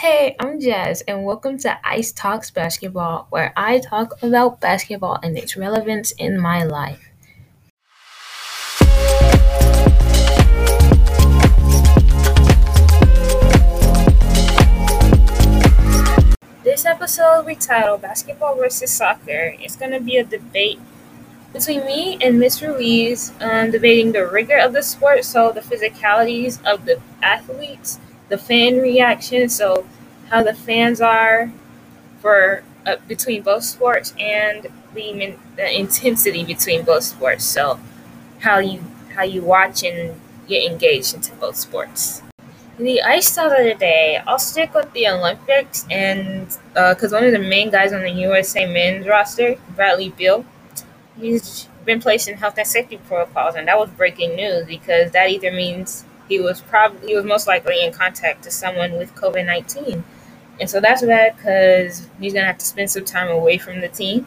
Hey, I'm Jazz, and welcome to Ice Talks Basketball, where I talk about basketball and its relevance in my life. This episode we titled Basketball versus Soccer. It's going to be a debate between me and Miss Ruiz, um, debating the rigor of the sport, so the physicalities of the athletes, the fan reaction, so how the fans are for uh, between both sports, and the, the intensity between both sports. So how you how you watch and get engaged into both sports. The ice style of the day, I'll stick with the Olympics, and because uh, one of the main guys on the USA men's roster, Bradley Beal, he's been placed in health and safety protocols, and that was breaking news because that either means he was probably he was most likely in contact to someone with COVID nineteen, and so that's bad because he's gonna have to spend some time away from the team,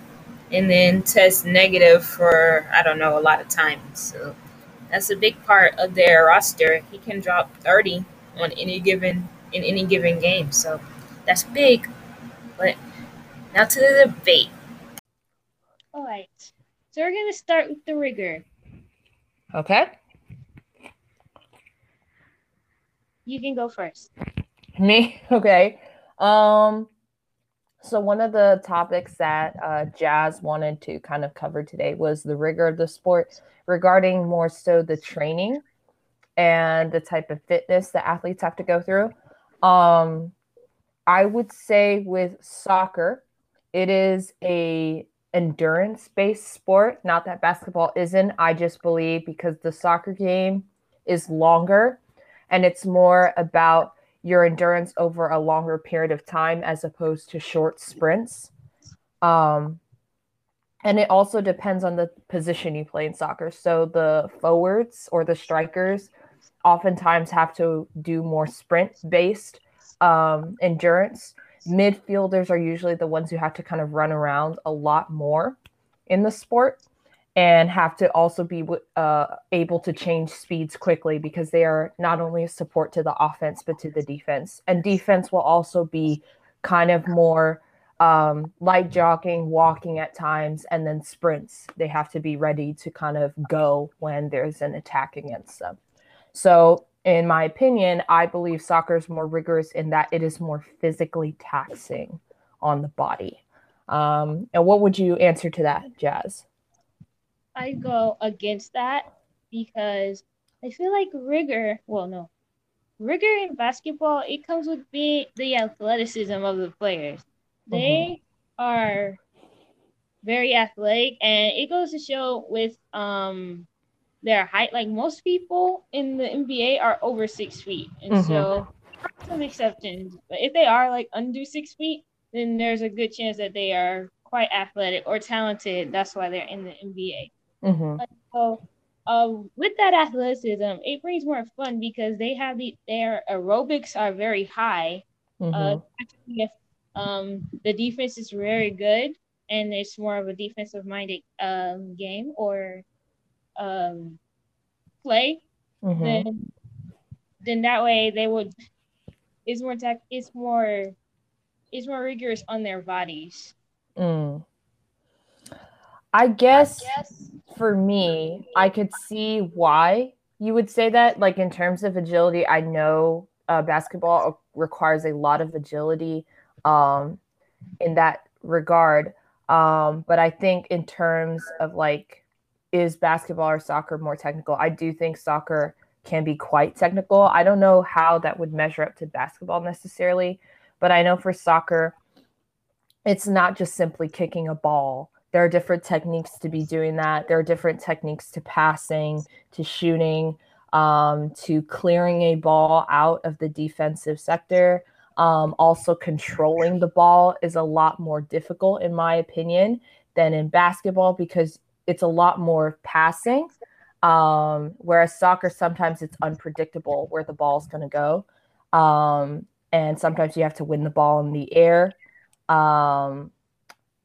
and then test negative for I don't know a lot of time. So that's a big part of their roster. He can drop thirty on any given in any given game, so that's big. But now to the debate. All right. So we're going to start with the rigor. Okay. You can go first. Me? Okay. Um so one of the topics that uh, Jazz wanted to kind of cover today was the rigor of the sport regarding more so the training and the type of fitness that athletes have to go through. Um, I would say with soccer, it is a endurance based sport. Not that basketball isn't. I just believe because the soccer game is longer and it's more about your endurance over a longer period of time as opposed to short sprints. Um, and it also depends on the position you play in soccer. So the forwards or the strikers oftentimes have to do more sprint based um, endurance midfielders are usually the ones who have to kind of run around a lot more in the sport and have to also be uh, able to change speeds quickly because they are not only a support to the offense but to the defense and defense will also be kind of more um, light jogging walking at times and then sprints they have to be ready to kind of go when there's an attack against them so in my opinion, I believe soccer is more rigorous in that it is more physically taxing on the body. Um, and what would you answer to that, Jazz? I go against that because I feel like rigor, well, no, rigor in basketball, it comes with being the athleticism of the players. They mm-hmm. are very athletic, and it goes to show with um their height. Like most people in the NBA are over six feet, and mm-hmm. so some exceptions. But if they are like under six feet, then there's a good chance that they are quite athletic or talented. That's why they're in the NBA. Mm-hmm. So, uh, with that athleticism, it brings more fun because they have the their aerobics are very high. Mm-hmm. Uh, if um, the defense is very good and it's more of a defensive minded um, game or um, play, mm-hmm. then then that way they would it's more tech it's more it's more rigorous on their bodies. Mm. I guess, I guess for me, I could see why you would say that. Like in terms of agility, I know uh, basketball requires a lot of agility um, in that regard. Um, but I think in terms of like is basketball or soccer more technical? I do think soccer can be quite technical. I don't know how that would measure up to basketball necessarily, but I know for soccer, it's not just simply kicking a ball. There are different techniques to be doing that. There are different techniques to passing, to shooting, um, to clearing a ball out of the defensive sector. Um, also, controlling the ball is a lot more difficult, in my opinion, than in basketball because it's a lot more passing. Um, whereas soccer, sometimes it's unpredictable where the ball is going to go. Um, and sometimes you have to win the ball in the air. Um,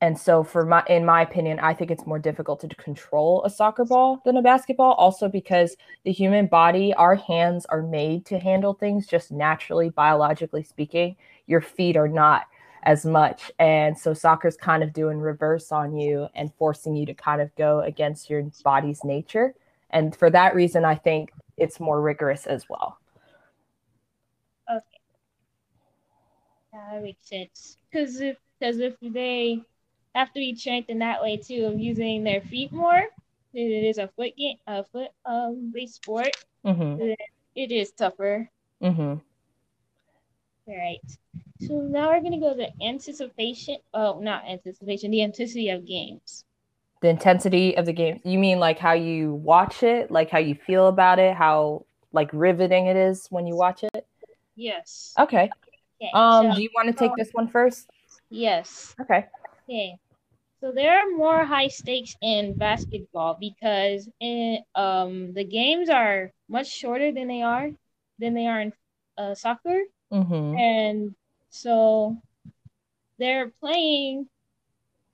and so for my in my opinion i think it's more difficult to control a soccer ball than a basketball also because the human body our hands are made to handle things just naturally biologically speaking your feet are not as much and so soccer's kind of doing reverse on you and forcing you to kind of go against your body's nature and for that reason i think it's more rigorous as well Okay. That makes sense. Because if because if they have to be trained in that way too, of using their feet more, it is a foot game, a foot um based sport. mm-hmm. It is tougher. Mm-hmm. All right. So now we're gonna go to anticipation. Oh, not anticipation. The intensity of games. the intensity of the game you mean like how you watch it like how you feel about it how like riveting it is when you watch it Yes. okay Okay. um so- do you want to take this one first yes. okay Okay. So there are more high stakes in basketball because in um the games are much shorter than they are than they are in uh, soccer, mm-hmm. and so they're playing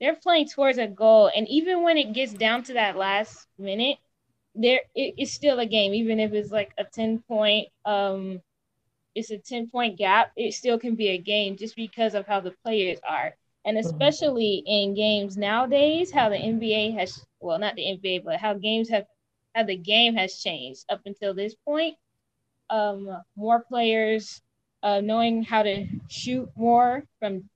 they're playing towards a goal, and even when it gets down to that last minute, there it, it's still a game, even if it's like a ten point um it's a 10 point gap, it still can be a game just because of how the players are. And especially in games nowadays, how the NBA has, well, not the NBA, but how games have, how the game has changed up until this point. Um, more players uh, knowing how to shoot more from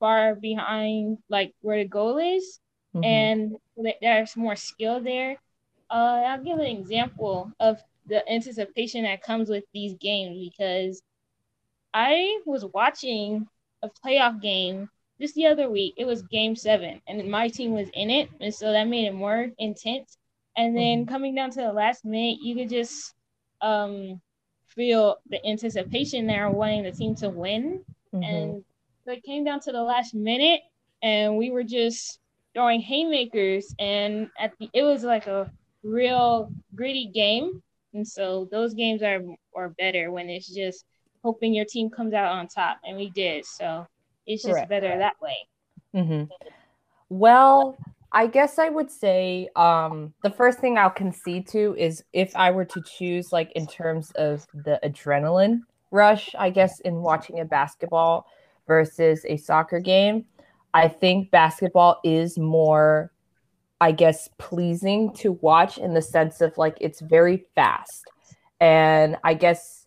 far behind, like where the goal is, Mhm. and there's more skill there. Uh, I'll give an example of the anticipation that comes with these games because I was watching a playoff game just the other week. It was game seven, and my team was in it, and so that made it more intense. And then coming down to the last minute, you could just um, feel the anticipation there, wanting the team to win. Mhm. And so it came down to the last minute, and we were just throwing haymakers, and at the it was like a real gritty game. And so those games are are better when it's just hoping your team comes out on top, and we did. So it's just Correct. better that way. hmm Well, I guess I would say um, the first thing I'll concede to is if I were to choose, like in terms of the adrenaline rush, I guess in watching a basketball versus a soccer game, I think basketball is more, I guess, pleasing to watch in the sense of like it's very fast. And I guess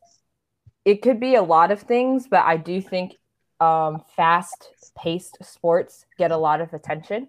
it could be a lot of things, but I do think um, fast paced sports get a lot of attention.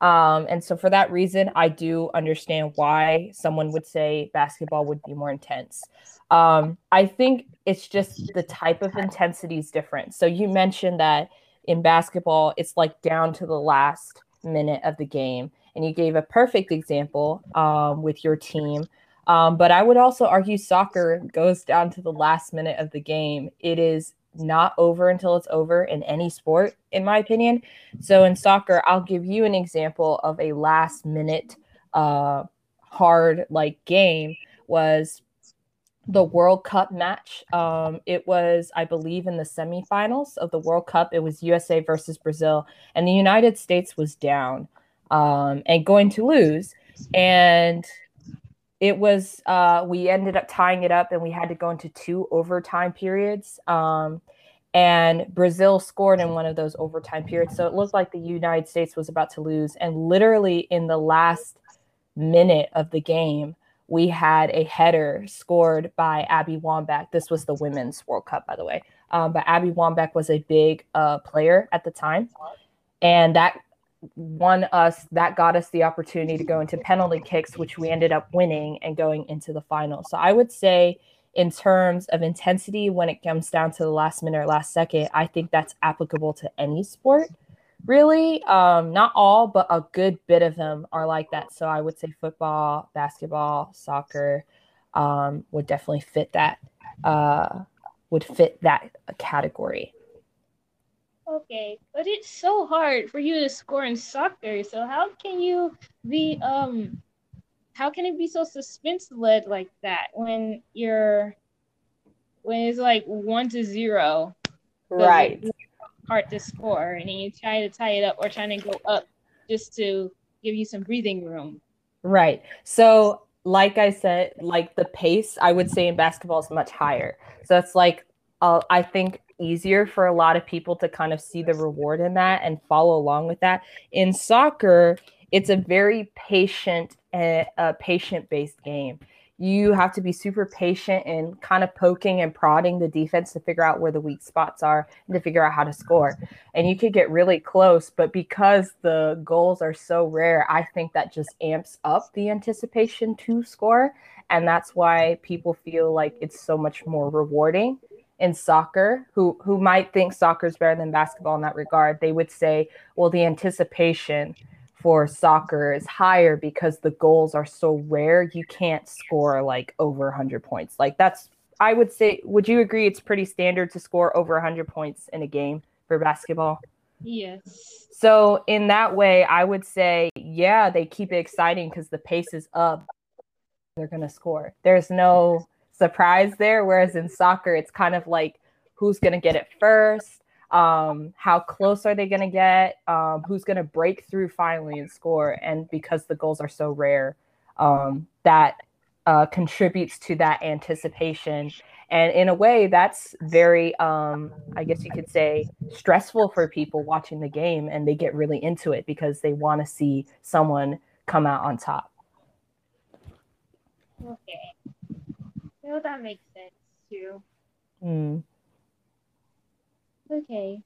Um, and so, for that reason, I do understand why someone would say basketball would be more intense. Um, I think it's just the type of intensity is different. So, you mentioned that in basketball, it's like down to the last minute of the game. And you gave a perfect example um, with your team. Um, but I would also argue soccer goes down to the last minute of the game. It is not over until it's over in any sport, in my opinion. So in soccer, I'll give you an example of a last minute uh, hard like game was the World Cup match. Um, it was, I believe, in the semifinals of the World Cup. It was USA versus Brazil, and the United States was down um, and going to lose. And it was uh, we ended up tying it up and we had to go into two overtime periods um, and brazil scored in one of those overtime periods. So it looked like the united states was about to lose. And literally in the last minute of the game we had a header scored by abby wambach. This was the women's world cup by the way. Um, but abby wambach was a big uh, player at the time. And that won us that got us the opportunity to go into penalty kicks which we ended up winning and going into the final. So i would say in terms of intensity when it comes down to the last minute or last second i think that's applicable to any sport really. Um, not all but a good bit of them are like that. So i would say football basketball soccer um, would definitely fit that uh, would fit that category Okay, but it's so hard for you to score in soccer. So how can you be um how can it be so suspense led like that when you're when it's like one to zero? Right. hard to score, and then you try to tie it up or trying to go up just to give you some breathing room. Right. So, like I said, like the pace, I would say in basketball is much higher. So it's like, uh, I think easier for a lot of people to kind of see the reward in that and follow along with that. In soccer, it's a very patient and uh, patient based game you have to be super patient and kind of poking and prodding the defense to figure out where the weak spots are and to figure out how to score. And you could get really close, but because the goals are so rare, I think that just amps up the anticipation to score. And that's why people feel like it's so much more rewarding in soccer who who might think soccer is better than basketball in that regard they would say well the anticipation for soccer is higher because the goals are so rare. You can't score like over 100 points. Like that's I would say would you agree it's pretty standard to score over 100 points in a game for basketball? Yes. So in that way, I would say yeah, they keep it exciting cuz the pace is up. They're going to score. There's no surprise there whereas in soccer it's kind of like who's going to get it first um, how close are they going to get, um, who's going to break through finally and score. And because the goals are so rare, um, that uh, contributes to that anticipation. And in a way, that's very, um, I guess you could say, stressful for people watching the game. And they get really into it because they want to see someone come out on top. Okay. Well, that makes sense too. Mm. Okay.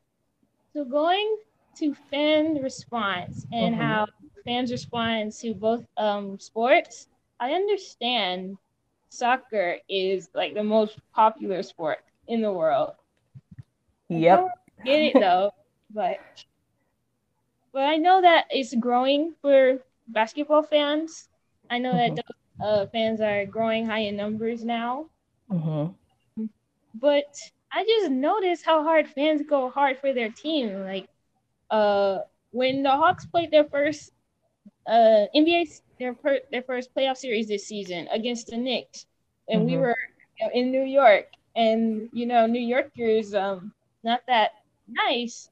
So going to fan response and mm-hmm. how fans respond to both um, sports, I understand soccer is like the most popular sport in the world. Yep. get it though, but but I know that it's growing for basketball fans. I know mm-hmm. that those, uh, fans are growing high in numbers now. Mm-hmm. But I just noticed how hard fans go hard for their team. Like, uh, when the Hawks played their first uh NBA their per, their first playoff series this season against the Knicks, and mm-hmm. we were you know, in New York, and you know New Yorkers um not that nice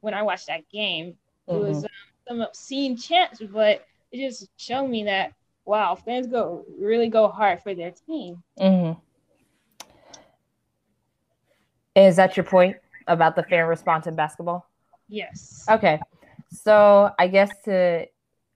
when I watched that game. Mm-hmm. It was mm-hmm. um, some obscene chants, but it just showed me that wow, fans go really go hard for their team. Mm-hmm. Is that your point about the fan response in basketball? Yes. Okay. So I guess to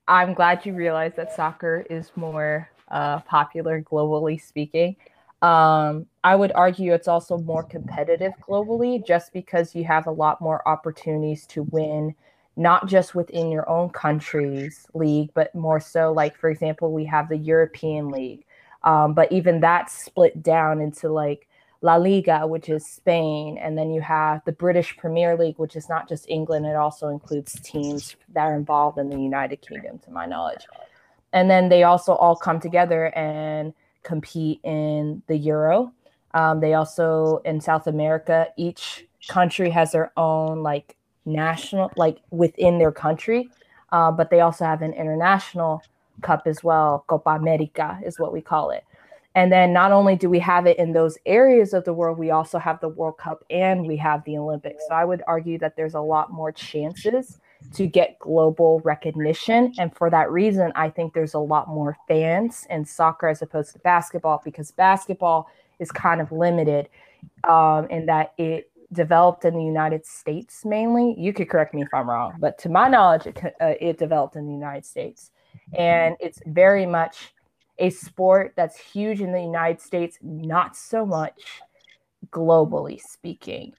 I'm glad you realized that soccer is more uh, popular globally speaking. Um, I would argue it's also more competitive globally just because you have a lot more opportunities to win, not just within your own country's league, but more so, like, for example, we have the European League. Um, but even that's split down into like La Liga, which is Spain, and then you have the British Premier League, which is not just England, it also includes teams that are involved in the United Kingdom, to my knowledge. And then they also all come together and compete in the Euro. Um, they also, in South America, each country has their own like national, like within their country, uh, but they also have an international cup as well. Copa America is what we call it. And then not only do we have it in those areas of the world, we also have the World Cup and we have the Olympics. So I would argue that there's a lot more chances to get global recognition. And for that reason, I think there's a lot more fans in soccer as opposed to basketball because basketball is kind of limited um, in that it developed in the United States mainly. You could correct me if I'm wrong, but to my knowledge, it, uh, it developed in the United States. And it's very much a sport that's huge in the United States, not so much globally speaking.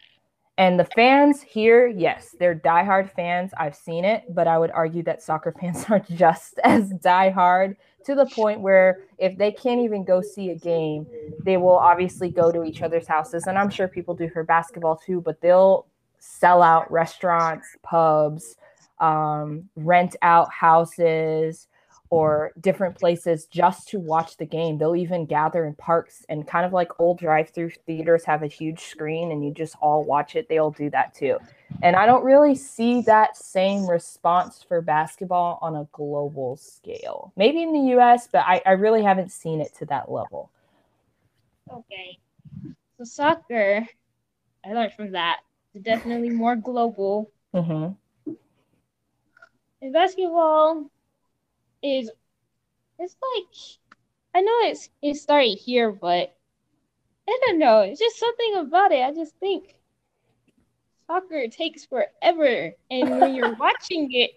And the fans here, yes, they're diehard fans. I've seen it, but I would argue that soccer fans are just as diehard to the point where if they can't even go see a game, they will obviously go to each other's houses. And I'm sure people do for basketball too, but they'll sell out restaurants, pubs, um, rent out houses, or different places just to watch the game. They'll even gather in parks and kind of like old drive-through theaters have a huge screen and you just all watch it. They'll do that too. And I don't really see that same response for basketball on a global scale. Maybe in the US, but I, I really haven't seen it to that level. Okay. So soccer, I learned from that It's definitely more global. hmm And basketball is it's like I know it's it started here, but I don't know. It's just something about it. I just think soccer takes forever, and when you're watching it,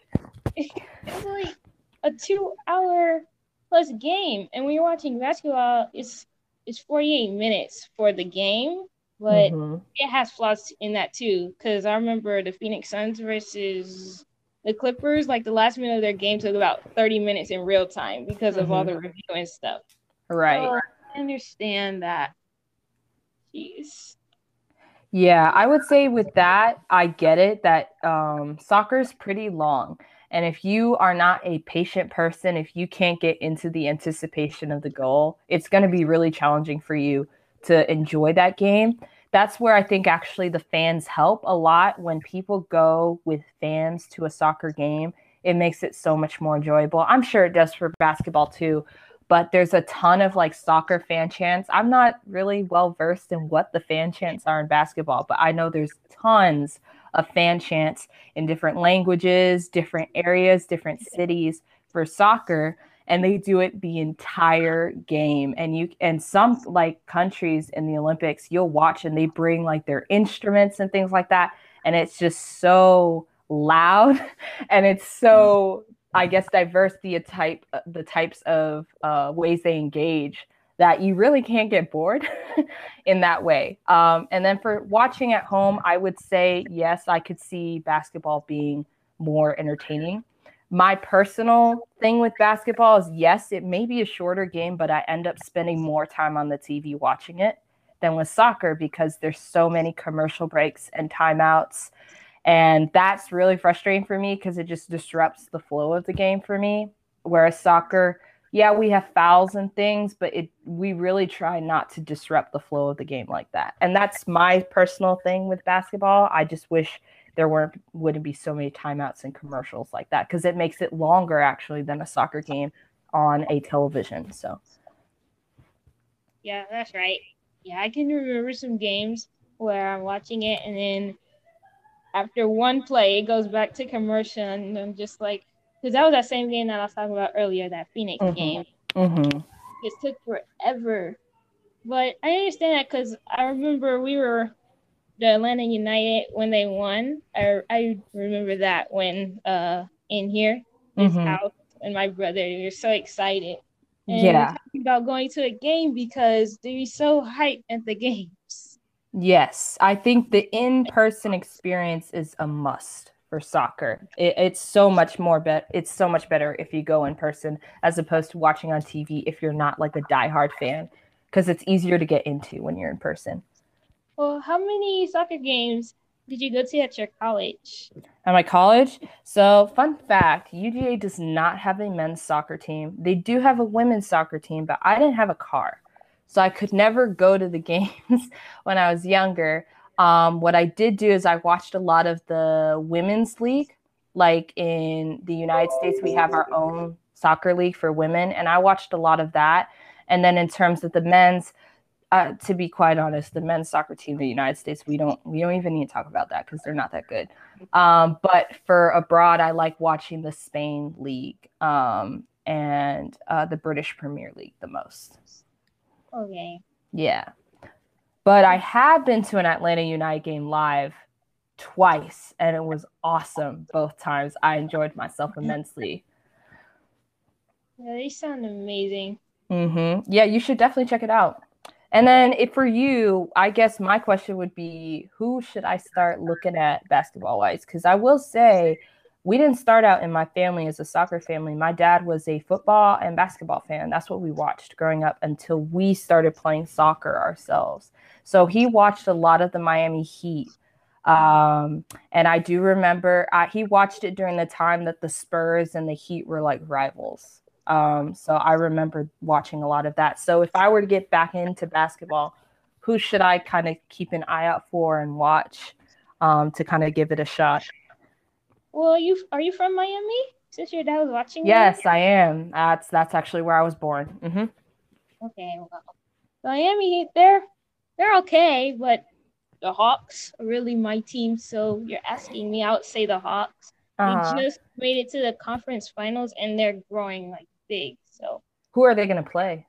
it's like a two-hour plus game, and when you're watching basketball, it's it's 48 minutes for the game, but Mhm. it has flaws in that too. Because I remember the Phoenix Suns versus the Clippers, like the last minute of their game took about 30 minutes in real time because of all the review and stuff. Right. So I understand that. Jeez. Yeah, I would say with that, I get it that um, soccer is pretty long. And if you are not a patient person, if you can't get into the anticipation of the goal, it's going to be really challenging for you to enjoy that game. That's where I think actually the fans help a lot. When people go with fans to a soccer game, it makes it so much more enjoyable. I'm sure it does for basketball too, but there's a ton of like soccer fan chants. I'm not really well versed in what the fan chants are in basketball, but I know there's tons of fan chants in different languages, different areas, different cities for soccer and they do it the entire game. And you and some like countries in the olympics you'll watch and they bring like their instruments and things like that and it's just so loud and it's so i guess diverse the type the types of uh, ways they engage that you really can't get bored in that way. Um, and then for watching at home i would say yes i could see basketball being more entertaining my personal thing with basketball is yes, it may be a shorter game, but I end up spending more time on the TV watching it than with soccer because there's so many commercial breaks and timeouts. And that's really frustrating for me because it just disrupts the flow of the game for me. Whereas soccer, yeah, we have fouls and things, but it we really try not to disrupt the flow of the game like that. And that's my personal thing with basketball. I just wish there weren't wouldn't be so many timeouts and commercials like that because it makes it longer actually than a soccer game on a television. So Yeah, that's right. Yeah, I can remember some games where I'm watching it and then after one play it goes back to commercial and I'm just like because that was that same game that I was talking about earlier, that Phoenix Mhm. game. mhm. It took forever. But I understand that because I remember we were the Atlanta United when they won. I I remember that when uh in here this Mhm. house and my brother we were so excited. And Yeah. talking about going to a game because they were so hyped at the games. Yes, I think the in-person experience is a must for soccer. It, it's so much more bet. It's so much better if you go in person as opposed to watching on TV if you're not like a diehard fan, because it's easier to get into when you're in person. Well, how many soccer games did you go to at your college? At my college, so fun fact: UGA does not have a men's soccer team. They do have a women's soccer team, but I didn't have a car, so I could never go to the games when I was younger. Um, what I did do is I watched a lot of the women's league. Like in the United States, we have our own soccer league for women, and I watched a lot of that. And then in terms of the men's, uh, to be quite honest, the men's soccer team in the United States, we don't we don't even need to talk about that because they're not that good. Um, but for abroad, I like watching the Spain league um, and uh, the British Premier League the most. Okay. Yeah. But I have been to an Atlanta United game live twice, and it was awesome both times. I enjoyed myself immensely. Yeah, they sound amazing. Mm-hmm. Yeah, you should definitely check it out. And then if for you, I guess my question would be who should I start looking at basketball wise? Because I will say we didn't start out in my family as a soccer family. My dad was a football and basketball fan. That's what we watched growing up until we started playing soccer ourselves. So he watched a lot of the Miami Heat. Um, and I do remember uh, he watched it during the time that the Spurs and the Heat were like rivals. Um, so I remember watching a lot of that. So if I were to get back into basketball, who should I kind of keep an eye out for and watch um, to kind of give it a shot? Well, you are you from Miami? Since your dad was watching. Yes, I am. That's that's actually where I was born. hmm Okay. Well, Miami, they're they're okay, but the Hawks are really my team. So you're asking me, I would say the Hawks. Uh-huh. They just made it to the conference finals and they're growing like big. So Who are they going to play?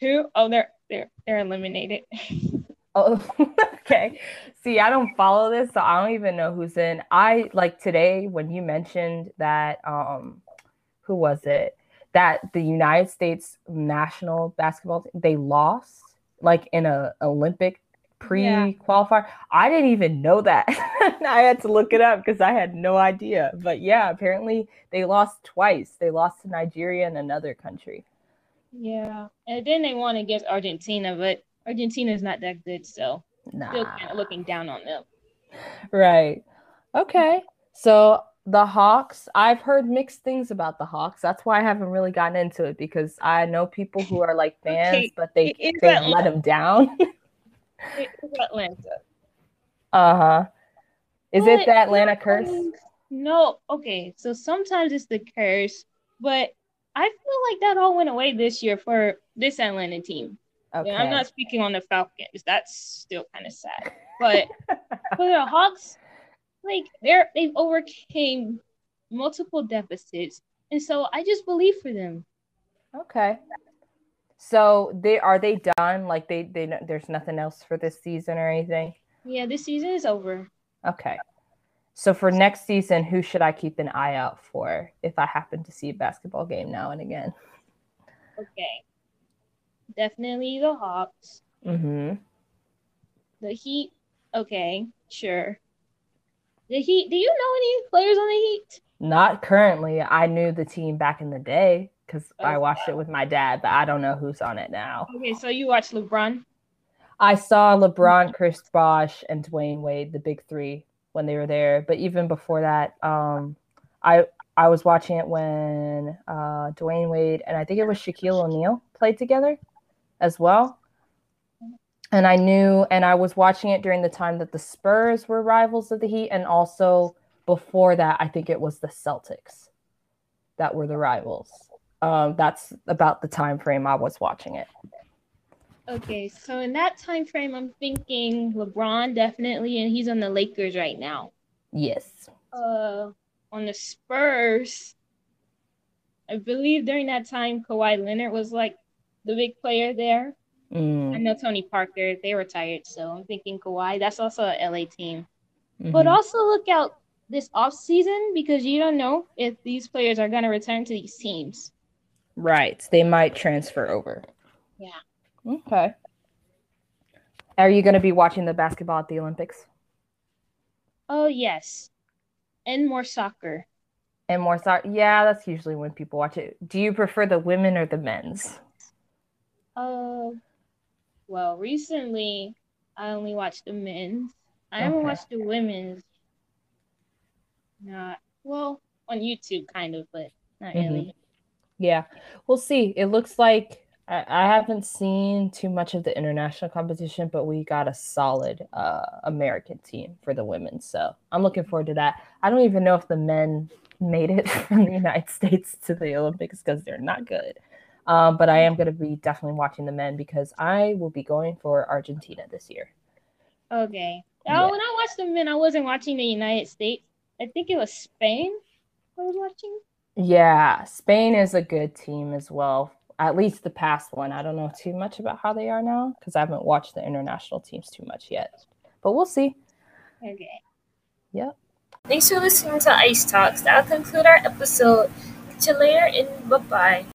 who? Oh, they're they're they're eliminated. Oh, okay. See, I don't follow this, so I don't even know who's in. I like today when you mentioned that um who was it? That the United States national basketball team, they lost like in a Olympic pre-qualifier. I didn't even know that. I had to look it up because I had no idea. But yeah, apparently they lost twice. They lost to Nigeria and another country. yeah, and then they won against Argentina, but Argentina is not that good, so Nah. still kind of looking down on them. Right. Okay. So the Hawks, I've heard mixed things about the Hawks. That's why I haven't really gotten into it because I know people who are like fans, Okay, but they they let them down. Atlanta. uh huh. Is it the Atlanta curse? No, okay. So sometimes it's the curse, but I feel like that all went away this year for this Atlanta team. Okay. And I'm not speaking on the Falcons. That's still kind of sad. But for the Hawks, like they're they've overcame multiple deficits. And so I just believe for them. okay. So they are they done? Like they they there's nothing else for this season or anything. Yeah, this season is over. Okay. So for next season, who should I keep an eye out for if I happen to see a basketball game now and again? Okay. Definitely the Hawks. Mm-hmm. The Heat. Okay, sure. The Heat. Do you know any players on the Heat? Not currently. I knew the team back in the day because I Oh, watched it with my dad, but I don't know who's on it now. Okay, so you watch LeBron. I saw LeBron, Chris Bosh, and Dwyane Wade, the big three, when they were there. But even before that, um, I I was watching it when uh, Dwyane Wade and I think it was Shaquille O'Neal played together as well. And I knew, and I was watching it during the time that the Spurs were rivals of the Heat, and also before that, I think it was the Celtics that were the rivals. Um, that's about the time frame I was watching it. Okay, so in that time frame, I'm thinking LeBron definitely, and he's on the Lakers right now. Yes. Uh, on the Spurs, I believe during that time Kawhi Leonard was like the big player there. I Mm, know Tony Parker, they retired, so I'm thinking Kawhi. That's also a LA team. But mhm. also look out this off season because you don't know if these players are gonna return to these teams. Right. They might transfer over. Yeah. Okay. Are you going to be watching the basketball at the Olympics Oh yes, and more soccer. and more soccer? Yeah, that's usually when people watch it. Do you prefer the women or the men's? Uh, well, recently I only watched the men's. I haven't watched the women's. Not well on YouTube, kind of, but not Mhm. really. Yeah, we'll see. It looks like I, I haven't seen too much of the international competition, but we got a solid uh, American team for the women. So I'm looking forward to that. I don't even know if the men made it from the United States to the Olympics because they're not good. Um, but I am going to be definitely watching the men because I will be going for Argentina this year. Okay. Yeah. Oh, when I watched the men, I wasn't watching the United States. I think it was Spain. I was watching. Yeah, Spain is a good team as well. At least the past one. I don't know too much about how they are now because I haven't watched the international teams too much yet. But we'll see. Okay. Yep. Thanks for listening to Ice Talks. That'll conclude our episode. Catch you later and bye bye.